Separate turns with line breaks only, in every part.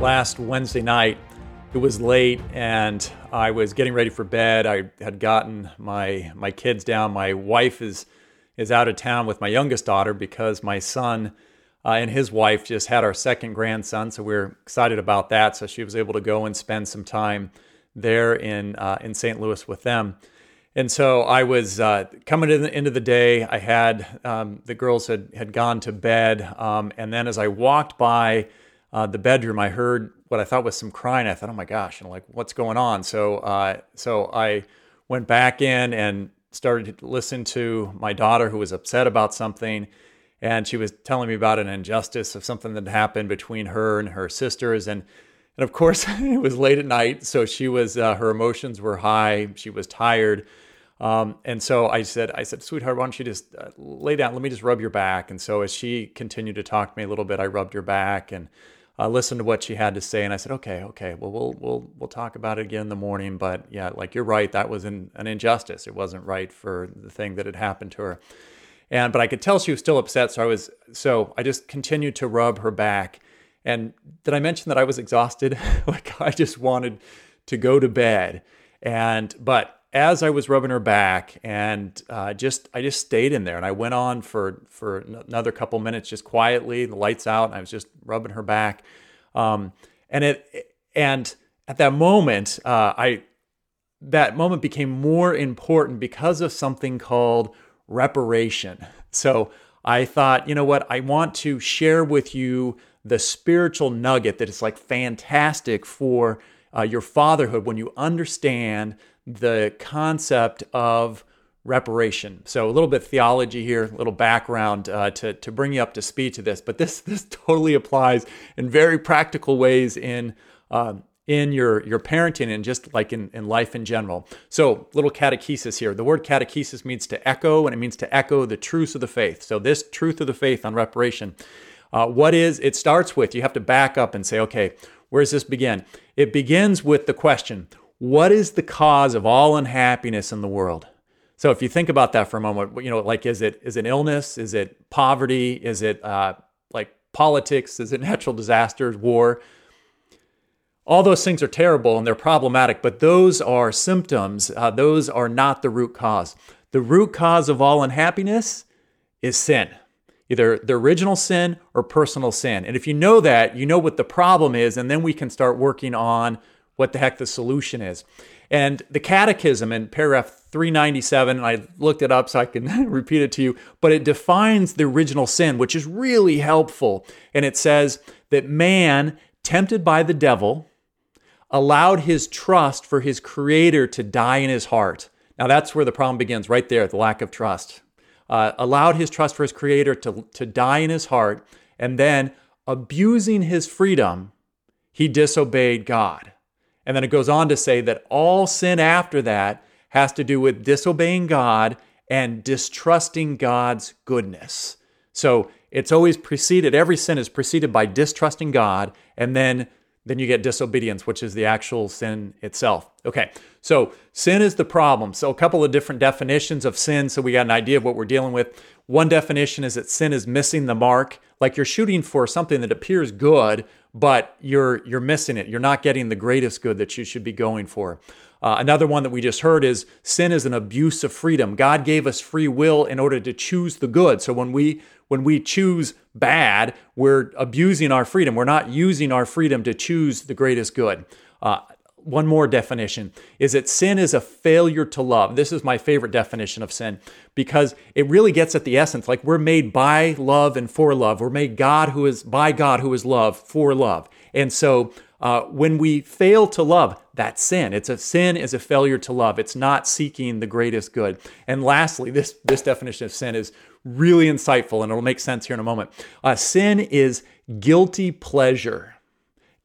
last Wednesday night. It was late and I was getting ready for bed. I had gotten my my kids down. My wife is is out of town with my youngest daughter because my son uh, and his wife just had our second grandson, so we are excited about that. So she was able to go and spend some time there in uh, in St. Louis with them. And so I was uh, coming to the end of the day. I had um, the girls had had gone to bed, um, and then as I walked by uh, the bedroom, I heard what I thought was some crying. I thought, "Oh my gosh!" and like, "What's going on?" So, uh, so I went back in and started to listen to my daughter, who was upset about something, and she was telling me about an injustice of something that happened between her and her sisters, and and of course, it was late at night, so she was uh, her emotions were high. She was tired. Um, and so I said, I said, sweetheart, why don't you just uh, lay down? Let me just rub your back. And so as she continued to talk to me a little bit, I rubbed her back and uh, listened to what she had to say, and I said, "Okay, okay, well, we'll we'll we'll talk about it again in the morning." But yeah, like you're right, that was an, an injustice. It wasn't right for the thing that had happened to her, and but I could tell she was still upset. So I was so I just continued to rub her back. And did I mention that I was exhausted? like I just wanted to go to bed, and but as I was rubbing her back and uh, just I just stayed in there and I went on for for another couple minutes just quietly the lights out and I was just rubbing her back. Um, and it and at that moment uh, I that moment became more important because of something called reparation. So I thought you know what? I want to share with you the spiritual nugget that is like fantastic for uh, your fatherhood when you understand the concept of reparation. So a little bit theology here, a little background uh, to, to bring you up to speed to this, but this this totally applies in very practical ways in um, in your your parenting and just like in, in life in general. So little catechesis here. The word catechesis means to echo, and it means to echo the truths of the faith. So this truth of the faith on reparation. Uh, what is it starts with you have to back up and say okay where does this begin it begins with the question what is the cause of all unhappiness in the world? So if you think about that for a moment, you know, like is it is it illness? Is it poverty? Is it uh, like politics? Is it natural disasters, war? All those things are terrible and they're problematic, but those are symptoms. Uh, those are not the root cause. The root cause of all unhappiness is sin, either the original sin or personal sin. And if you know that, you know what the problem is, and then we can start working on what the heck the solution is. And the catechism in paragraph 397, I looked it up so I can repeat it to you, but it defines the original sin, which is really helpful. And it says that man, tempted by the devil, allowed his trust for his creator to die in his heart. Now that's where the problem begins, right there, the lack of trust. Uh, allowed his trust for his creator to, to die in his heart, and then abusing his freedom, he disobeyed God. And then it goes on to say that all sin after that has to do with disobeying God and distrusting God's goodness. So it's always preceded, every sin is preceded by distrusting God, and then then you get disobedience, which is the actual sin itself. Okay, so sin is the problem. So, a couple of different definitions of sin, so we got an idea of what we're dealing with. One definition is that sin is missing the mark, like you're shooting for something that appears good, but you're you're missing it. You're not getting the greatest good that you should be going for. Uh, another one that we just heard is sin is an abuse of freedom. God gave us free will in order to choose the good. So when we when we choose bad, we're abusing our freedom. We're not using our freedom to choose the greatest good. Uh, one more definition is that sin is a failure to love. This is my favorite definition of sin because it really gets at the essence. Like we're made by love and for love. We're made God who is by God who is love for love. And so uh, when we fail to love, that's sin. It's a sin is a failure to love. It's not seeking the greatest good. And lastly, this this definition of sin is really insightful, and it'll make sense here in a moment. Uh, sin is guilty pleasure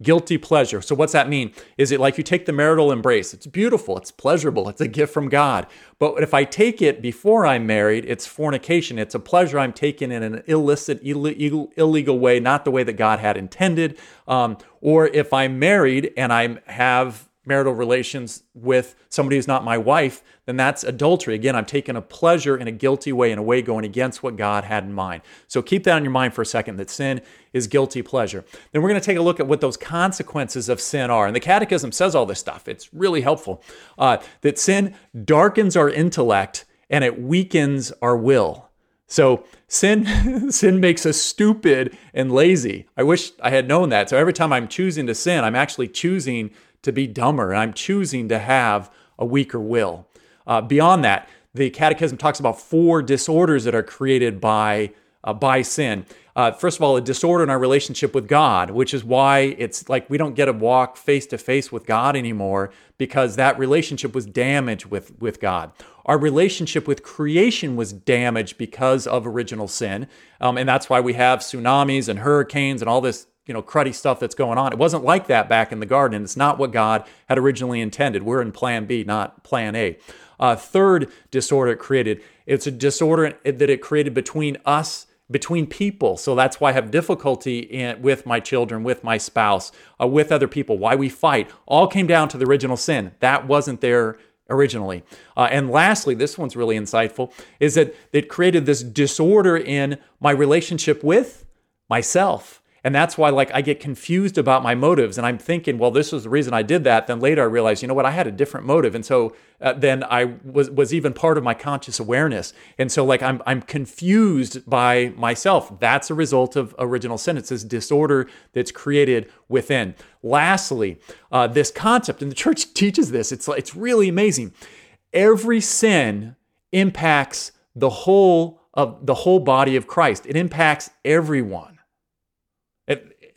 guilty pleasure. So, what's that mean? Is it like you take the marital embrace? It's beautiful, it's pleasurable, it's a gift from God. But if I take it before I'm married, it's fornication. It's a pleasure I'm taking in an illicit, illegal, illegal way, not the way that God had intended. Um, or if I'm married and I have marital relations with somebody who's not my wife, then that's adultery. Again, I'm taking a pleasure in a guilty way, in a way going against what God had in mind. So keep that in your mind for a second that sin is guilty pleasure. Then we're going to take a look at what those consequences of sin are. And the Catechism says all this stuff, it's really helpful. Uh, that sin darkens our intellect and it weakens our will. So sin sin makes us stupid and lazy. I wish I had known that. So every time I'm choosing to sin, I'm actually choosing to be dumber and I'm choosing to have a weaker will. Uh, beyond that, the Catechism talks about four disorders that are created by uh, by sin. Uh, first of all, a disorder in our relationship with God, which is why it's like we don't get to walk face to face with God anymore because that relationship was damaged with, with God. Our relationship with creation was damaged because of original sin. Um, and that's why we have tsunamis and hurricanes and all this you know cruddy stuff that's going on. It wasn't like that back in the garden. It's not what God had originally intended. We're in Plan B, not Plan A. Uh, third disorder it created. It's a disorder that it created between us between people. So that's why I have difficulty in, with my children, with my spouse, uh, with other people, why we fight. All came down to the original sin. That wasn't there originally. Uh, and lastly, this one's really insightful, is that it created this disorder in my relationship with myself. And that's why, like, I get confused about my motives, and I'm thinking, well, this was the reason I did that. Then later, I realize, you know what, I had a different motive, and so uh, then I was was even part of my conscious awareness. And so, like, I'm I'm confused by myself. That's a result of original sin. It's this disorder that's created within. Lastly, uh, this concept, and the church teaches this. It's it's really amazing. Every sin impacts the whole of the whole body of Christ. It impacts everyone.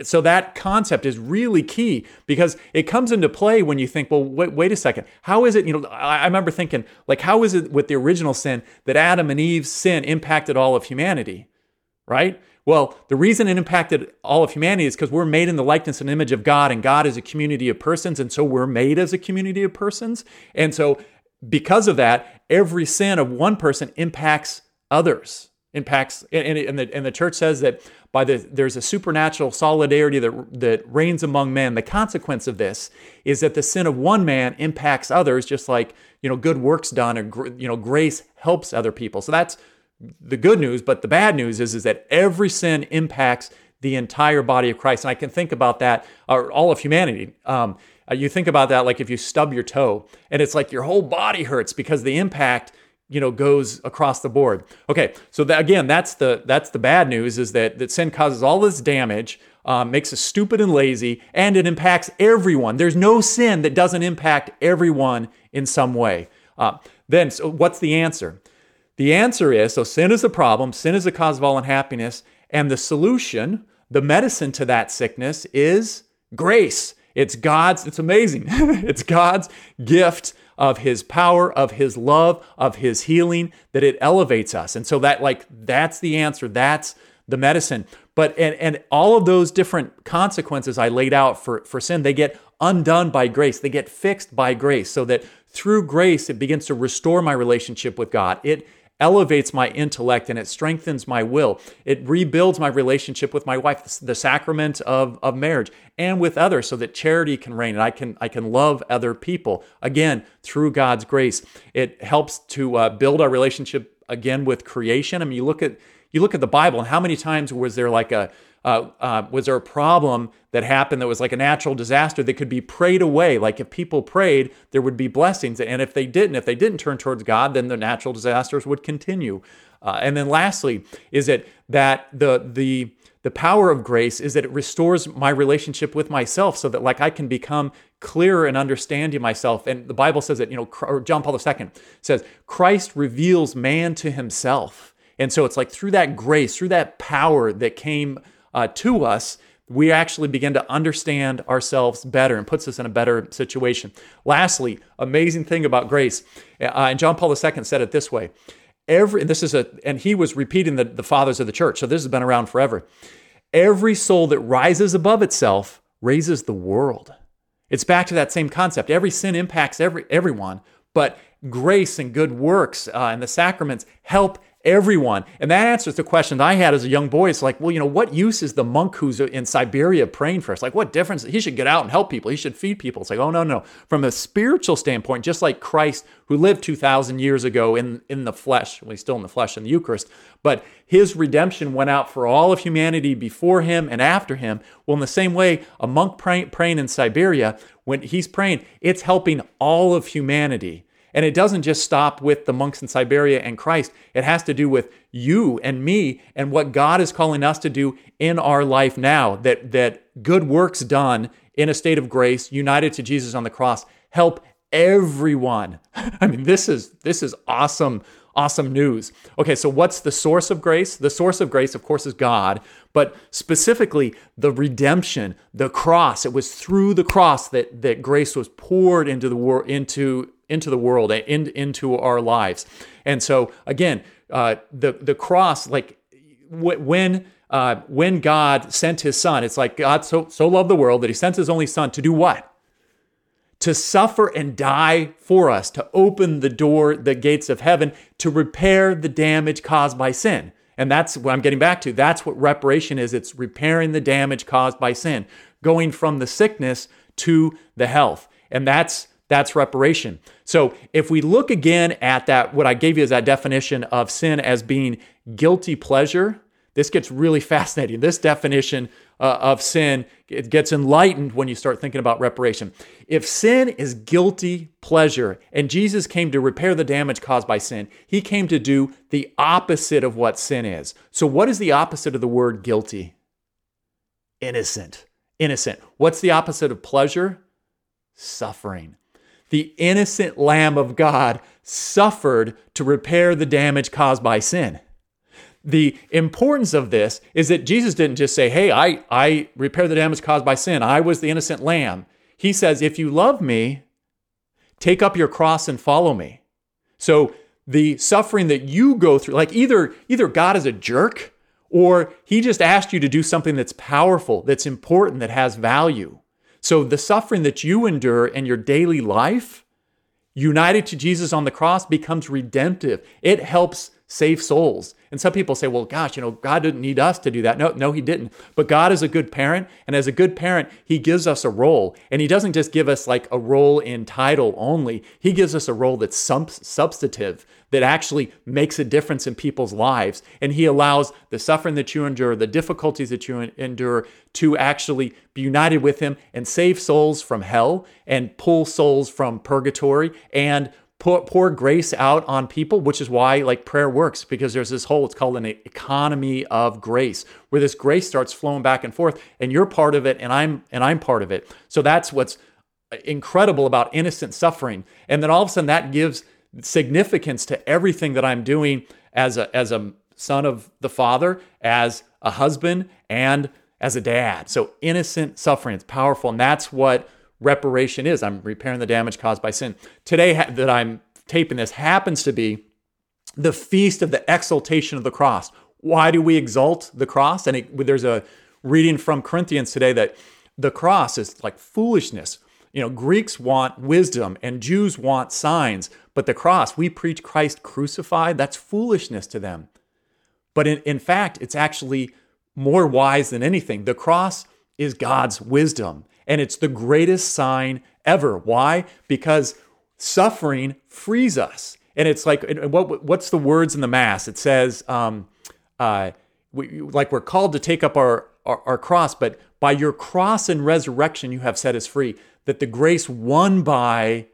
So that concept is really key because it comes into play when you think, well, wait, wait a second. How is it, you know, I, I remember thinking, like, how is it with the original sin that Adam and Eve's sin impacted all of humanity, right? Well, the reason it impacted all of humanity is because we're made in the likeness and image of God, and God is a community of persons, and so we're made as a community of persons. And so, because of that, every sin of one person impacts others impacts and, and, the, and the church says that by the there's a supernatural solidarity that that reigns among men. The consequence of this is that the sin of one man impacts others just like you know good works done and you know grace helps other people. So that's the good news but the bad news is is that every sin impacts the entire body of christ. And i can think about that or all of humanity. Um, you think about that like if you stub your toe and it's like your whole body hurts because the impact you know goes across the board. Okay so that, again that's the that's the bad news is that that sin causes all this damage um, makes us stupid and lazy and it impacts everyone. There's no sin that doesn't impact everyone in some way. Uh, then so what's the answer? The answer is so sin is the problem sin is the cause of all unhappiness and the solution the medicine to that sickness is grace. It's god's it's amazing. It's god's gift of his power, of his love, of his healing, that it elevates us. And so that like that's the answer. That's the medicine. But and and all of those different consequences I laid out for, for sin, they get undone by grace. They get fixed by grace. So that through grace it begins to restore my relationship with God. It elevates my intellect and it strengthens my will. It rebuilds my relationship with my wife, the sacrament of, of marriage, and with others so that charity can reign and I can, I can love other people. Again, through God's grace. It helps to uh, build our relationship again with creation. I mean, you look at you look at the Bible and how many times was there like a uh, uh, was there a problem that happened that was like a natural disaster that could be prayed away? Like if people prayed, there would be blessings, and if they didn't, if they didn't turn towards God, then the natural disasters would continue. Uh, and then lastly, is it that the the the power of grace is that it restores my relationship with myself so that like I can become clearer and understanding myself. And the Bible says that, you know, or John Paul II says, Christ reveals man to himself. And so it's like through that grace, through that power that came uh, to us, we actually begin to understand ourselves better and puts us in a better situation. Lastly, amazing thing about grace, uh, and John Paul II said it this way. Every this is a and he was repeating the, the fathers of the church, so this has been around forever. Every soul that rises above itself raises the world. It's back to that same concept. Every sin impacts every everyone, but grace and good works uh, and the sacraments help everyone. And that answers the question I had as a young boy. It's like, well, you know, what use is the monk who's in Siberia praying for us? Like, what difference? He should get out and help people. He should feed people. It's like, oh, no, no. From a spiritual standpoint, just like Christ, who lived 2,000 years ago in, in the flesh, well, he's still in the flesh in the Eucharist, but his redemption went out for all of humanity before him and after him. Well, in the same way, a monk praying, praying in Siberia, when he's praying, it's helping all of humanity and it doesn't just stop with the monks in Siberia and Christ. It has to do with you and me and what God is calling us to do in our life now. That, that good works done in a state of grace, united to Jesus on the cross, help everyone. I mean, this is this is awesome, awesome news. Okay, so what's the source of grace? The source of grace, of course, is God, but specifically the redemption, the cross. It was through the cross that that grace was poured into the world into into the world in, into our lives. And so again, uh, the the cross, like when uh, when God sent His Son, it's like God so so loved the world that He sent His only Son to do what? To suffer and die for us, to open the door, the gates of heaven, to repair the damage caused by sin. And that's what I'm getting back to. That's what reparation is. It's repairing the damage caused by sin, going from the sickness to the health. And that's that's reparation. So if we look again at that, what I gave you is that definition of sin as being guilty pleasure, this gets really fascinating. This definition uh, of sin it gets enlightened when you start thinking about reparation. If sin is guilty pleasure and Jesus came to repair the damage caused by sin, he came to do the opposite of what sin is. So, what is the opposite of the word guilty? Innocent. Innocent. What's the opposite of pleasure? Suffering the innocent Lamb of God suffered to repair the damage caused by sin. The importance of this is that Jesus didn't just say, Hey, I, I repair the damage caused by sin. I was the innocent lamb. He says, If you love me, take up your cross and follow me. So the suffering that you go through, like either, either God is a jerk or he just asked you to do something that's powerful, that's important, that has value. So the suffering that you endure in your daily life, united to Jesus on the cross, becomes redemptive. It helps save souls. And some people say, well, gosh, you know, God didn't need us to do that. No, no, He didn't. But God is a good parent. And as a good parent, He gives us a role. And He doesn't just give us like a role in title only, He gives us a role that's substantive, that actually makes a difference in people's lives. And He allows the suffering that you endure, the difficulties that you endure, to actually be united with Him and save souls from hell and pull souls from purgatory and pour, pour grace out on people, which is why like prayer works because there's this whole, it's called an economy of grace where this grace starts flowing back and forth and you're part of it and I'm, and I'm part of it. So that's what's incredible about innocent suffering. And then all of a sudden that gives significance to everything that I'm doing as a, as a son of the father, as a husband and as a dad. So innocent suffering, it's powerful. And that's what reparation is. I'm repairing the damage caused by sin. Today that I'm taping this happens to be the feast of the exaltation of the cross. Why do we exalt the cross? And it, there's a reading from Corinthians today that the cross is like foolishness. You know, Greeks want wisdom and Jews want signs, but the cross, we preach Christ crucified, that's foolishness to them. But in, in fact, it's actually more wise than anything. The cross is God's wisdom. And it's the greatest sign ever. Why? Because suffering frees us. And it's like, what, what's the words in the Mass? It says, um, uh, we, like we're called to take up our, our, our cross, but by your cross and resurrection, you have set us free. That the grace won by,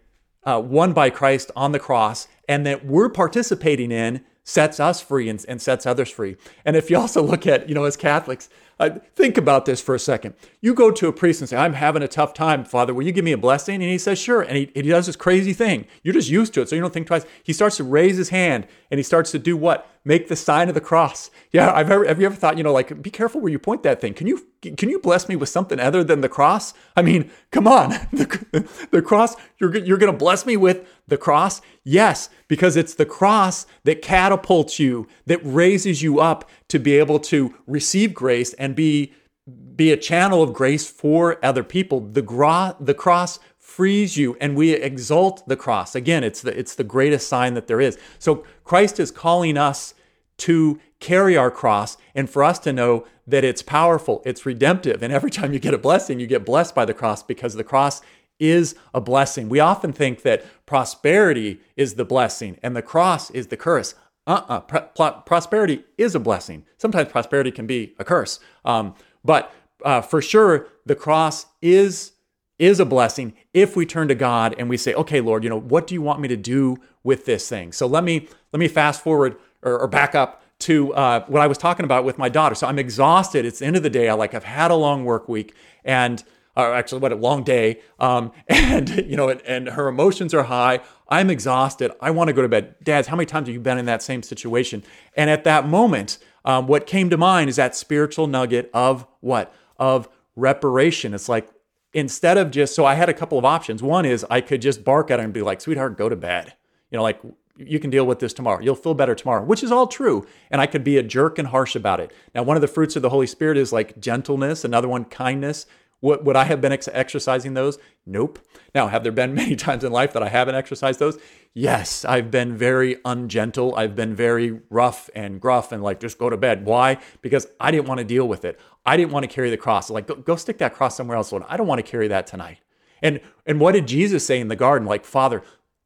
uh, won by Christ on the cross, and that we're participating in sets us free and, and sets others free. And if you also look at, you know, as Catholics, uh, think about this for a second. You go to a priest and say, I'm having a tough time, Father. Will you give me a blessing? And he says, Sure. And he, he does this crazy thing. You're just used to it, so you don't think twice. He starts to raise his hand and he starts to do what? Make the sign of the cross. Yeah, I've ever, have you ever thought, you know, like, be careful where you point that thing. Can you can you bless me with something other than the cross? I mean, come on. The, the cross, you're, you're to bless me with the cross? Yes, because it's the cross that catapults you, that raises you up to be able to receive grace and be be a channel of grace for other people. The, gra- the cross frees you and we exalt the cross. Again, it's the it's the greatest sign that there is. So Christ is calling us to carry our cross and for us to know that it's powerful, it's redemptive. And every time you get a blessing, you get blessed by the cross because the cross is a blessing. We often think that prosperity is the blessing and the cross is the curse. Uh-uh. Pro- prosperity is a blessing. Sometimes prosperity can be a curse. Um, but uh, for sure, the cross is is a blessing if we turn to God and we say, "Okay, Lord, you know what do you want me to do with this thing?" So let me let me fast forward or, or back up to uh, what I was talking about with my daughter. So I'm exhausted. It's the end of the day. I like I've had a long work week and or actually what a long day um, and you know and, and, her emotions are high i'm exhausted i want to go to bed dads how many times have you been in that same situation and at that moment um, what came to mind is that spiritual nugget of what of reparation it's like instead of just so i had a couple of options one is i could just bark at her and be like sweetheart go to bed you know like you can deal with this tomorrow. You'll feel better tomorrow, which is all true. And I could be a jerk and harsh about it. Now, one of the fruits of the Holy Spirit is like gentleness, another one, kindness. What, would I have been ex- exercising those? Nope. Now, have there been many times in life that I haven't exercised those? Yes, I've been very ungentle. I've been very rough and gruff and like, just go to bed. Why? Because I didn't want to deal with it. I didn't want to carry the cross. Like, go, go stick that cross somewhere else, Lord. I don't want to carry that tonight. And and what did Jesus say in the garden? Like, Father,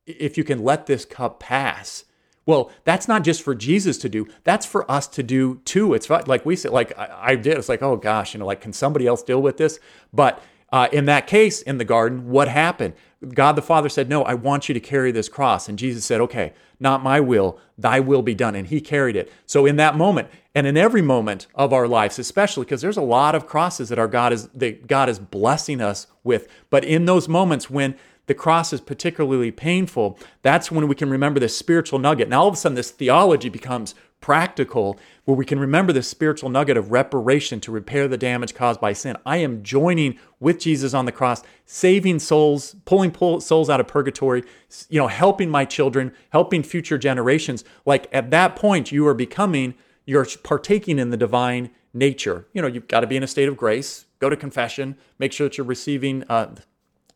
if you can let this cup pass. Well, that's not just for Jesus to do. That's for us to do too. It's like we said, like I, I did. It's like, oh gosh, you know, like can somebody else deal with this? But uh, in that case, in the garden, what happened? God the Father said, No, I want you to carry this cross. And Jesus said, Okay, not my will, thy will be done. And he carried it. So in that moment, and in every moment of our lives, especially because there's a lot of crosses that our God is that God is blessing us with. But in those moments when the cross is particularly painful, that's when we can remember this spiritual nugget. Now, all of a sudden, this theology becomes practical where we can remember this spiritual nugget of reparation to repair the damage caused by sin. I am joining with Jesus on the cross, saving souls, pulling souls out of purgatory, you know, helping my children, helping future generations. Like at that point, you are becoming, you're partaking in the divine nature. You know, you've got to be in a state of grace, go to confession, make sure that you're receiving uh,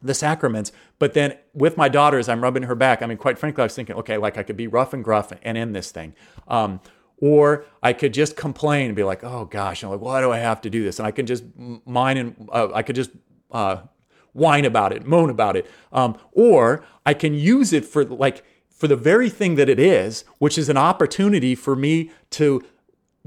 the sacraments. But then with my daughters, I'm rubbing her back. I mean, quite frankly, I was thinking, okay, like I could be rough and gruff and end this thing. Um, or I could just complain and be like, oh gosh, I'm like, why do I have to do this? And I can just mine and uh, I could just uh, whine about it, moan about it. Um, or I can use it for like, for the very thing that it is, which is an opportunity for me to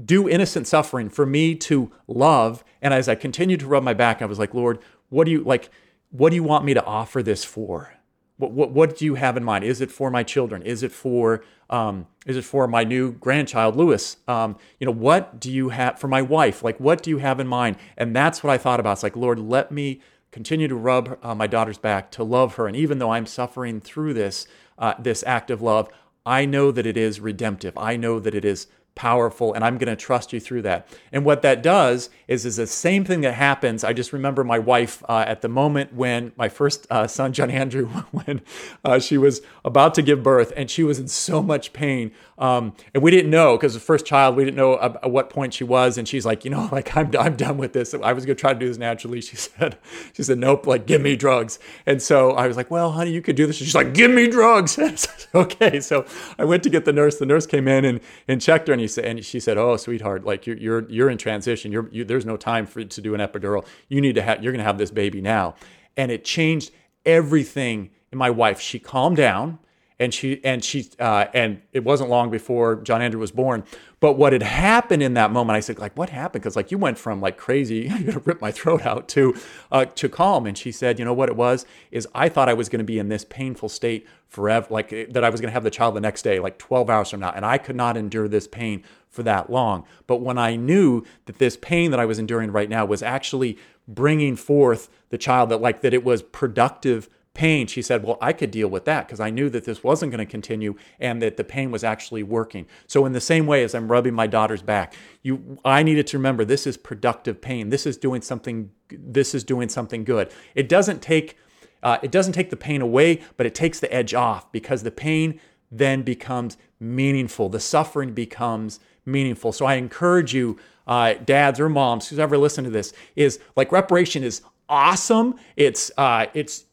do innocent suffering, for me to love. And as I continued to rub my back, I was like, Lord, what do you like? What do you want me to offer this for? What, what, what do you have in mind? Is it for my children? Is it for um, is it for my new grandchild, Lewis? Um, you know, what do you have for my wife? Like, what do you have in mind? And that's what I thought about. It's like, Lord, let me continue to rub uh, my daughter's back to love her. And even though I'm suffering through this uh, this act of love, I know that it is redemptive. I know that it is powerful and i'm going to trust you through that. And what that does is is the same thing that happens i just remember my wife uh, at the moment when my first uh, son john andrew when uh, she was about to give birth and she was in so much pain um, and we didn't know because the first child we didn't know at what point she was and she's like you know like i'm, I'm done with this i was going to try to do this naturally she said she said nope like give me drugs and so i was like well honey you could do this she's like give me drugs okay so i went to get the nurse the nurse came in and, and checked her and he said, and she said, "Oh, sweetheart, like you're you're you're in transition. You're you, there's no time for to do an epidural. You need to have you're going to have this baby now." And it changed everything in my wife. She calmed down and she and she uh, and it wasn't long before John Andrew was born. But what had happened in that moment, I said, like, what happened? Because like you went from like crazy, you're gonna rip my throat out to uh, to calm. And she said, you know what it was is I thought I was to be in this painful state forever, like that I was to have the child the next day, like 12 hours from now, and I could not endure this pain for that long. But when I knew that this pain that I was enduring right now was actually bringing forth the child, that like that it was productive pain, she said, Well, I could deal with that because I knew that this wasn't going to continue and that the pain was actually working. So, in the same way as I'm rubbing my daughter's back, you, I needed to remember this is productive pain. This is doing something. This is doing something good. It doesn't take. Uh, it doesn't take the pain away, but it takes the edge off because the pain then becomes meaningful. The suffering becomes meaningful. So I encourage you, uh, dads or moms, who's ever listened to this, is like reparation is awesome. It's uh, it's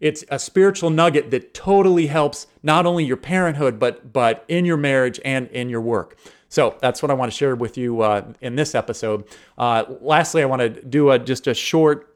it's a spiritual nugget that totally helps not only your parenthood but but in your marriage and in your work. So that's what I want to share with you uh, in this episode. Uh, lastly, I want to do a, just a short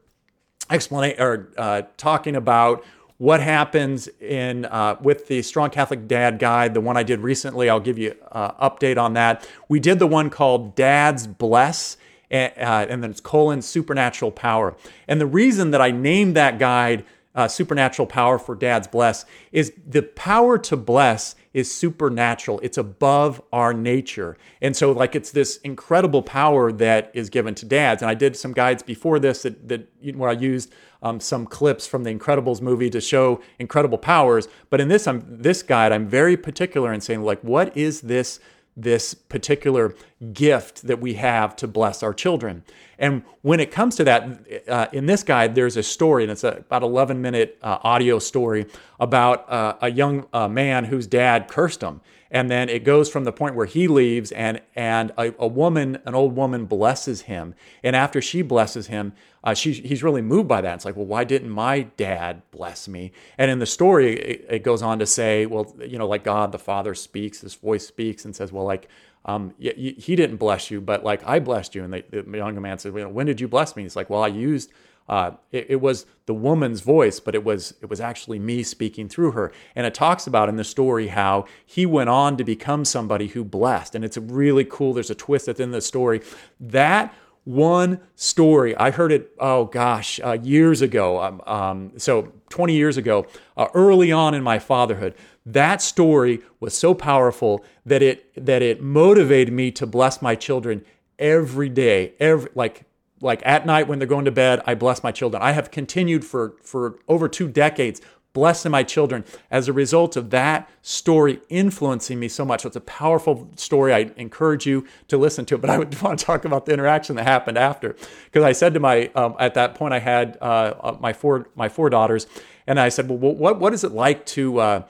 explanation or uh, talking about what happens in uh, with the strong catholic dad guide the one i did recently. I'll give you an uh, update on that. We did the one called dad's bless and, uh, and then it's colon supernatural power. And the reason that i named that guide uh, supernatural power for dad's bless is the power to bless is supernatural. It's above our nature. And so like it's this incredible power that is given to dads. And i did some guides before this that, that where i used um, some clips from the incredibles movie to show incredible powers. But in this i'm this guide i'm very particular in saying like what is this this particular gift that we have to bless our children. And when it comes to that, uh, in this guide, there's a story, and it's a, about 11 minute uh, audio story about uh, a young uh, man whose dad cursed him and then it goes from the point where he leaves and and a, a woman an old woman blesses him and after she blesses him uh, she, he's really moved by that it's like well why didn't my dad bless me and in the story it, it goes on to say well you know like god the father speaks this voice speaks and says well like um, he didn't bless you, but like I blessed you. And the, the young man said, well, when did you bless me? He's like, well, I used uh, it, it, was the woman's voice, but it was it was actually me speaking through her. And it talks about in the story how he went on to become somebody who blessed. And it's really cool. There's a twist within the story. That one story, I heard it. Oh gosh, uh, years ago. Um, um, so 20 years ago, uh, early on in my fatherhood. That story was so powerful that it that it motivated me to bless my children every day, every like like at night when they're going to bed, I bless my children. I have continued for, for over two decades blessing my children as a result of that story influencing me so much. So it's a powerful story. I encourage you to listen to it, but I would want to talk about the interaction that happened after. Because I said to my, um, at that point, I had uh, uh, my four my four daughters, and I said, well, what what is it like to uh,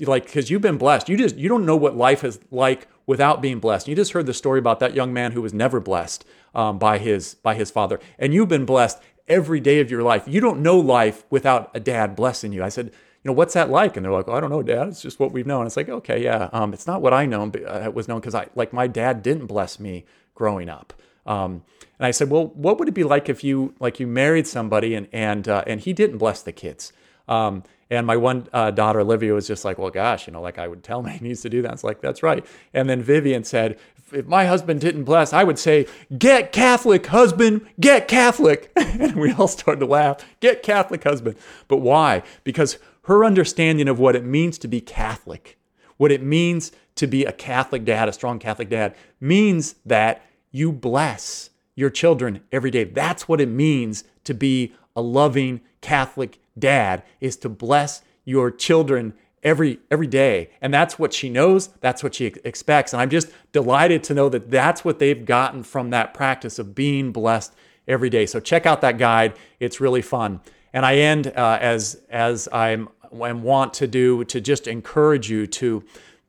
like because you've been blessed. You just you don't know what life is like without being blessed. You just heard the story about that young man who was never blessed um, by his by his father, and you've been blessed every day of your life. You don't know life without a dad blessing you. I said, you know, what's that like? And they're like, oh, I don't know, Dad. It's just what we've known. It's like, okay, yeah. Um, it's not what I know. But uh, it was known because I like my dad didn't bless me growing up. Um, and I said, well, what would it be like if you like you married somebody and and uh, and he didn't bless the kids? Um, and my one uh, daughter, Olivia, was just like, well, gosh, you know, like I would tell him he needs to do that. It's like, that's right. And then Vivian said, if my husband didn't bless, I would say, get Catholic, husband, get Catholic. and we all started to laugh, get Catholic, husband. But why? Because her understanding of what it means to be Catholic, what it means to be a Catholic dad, a strong Catholic dad, means that you bless your children every day. That's what it means to be a loving Catholic dad is to bless your children every every day. And that's what she knows that's what she expects. And i'm just delighted to know that that's what they've gotten from that practice of being blessed every day. So check out that guide. It's really fun. And i end uh, as as i'm want to do to just encourage you to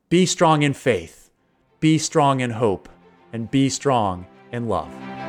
be strong in faith be strong in hope and be strong in love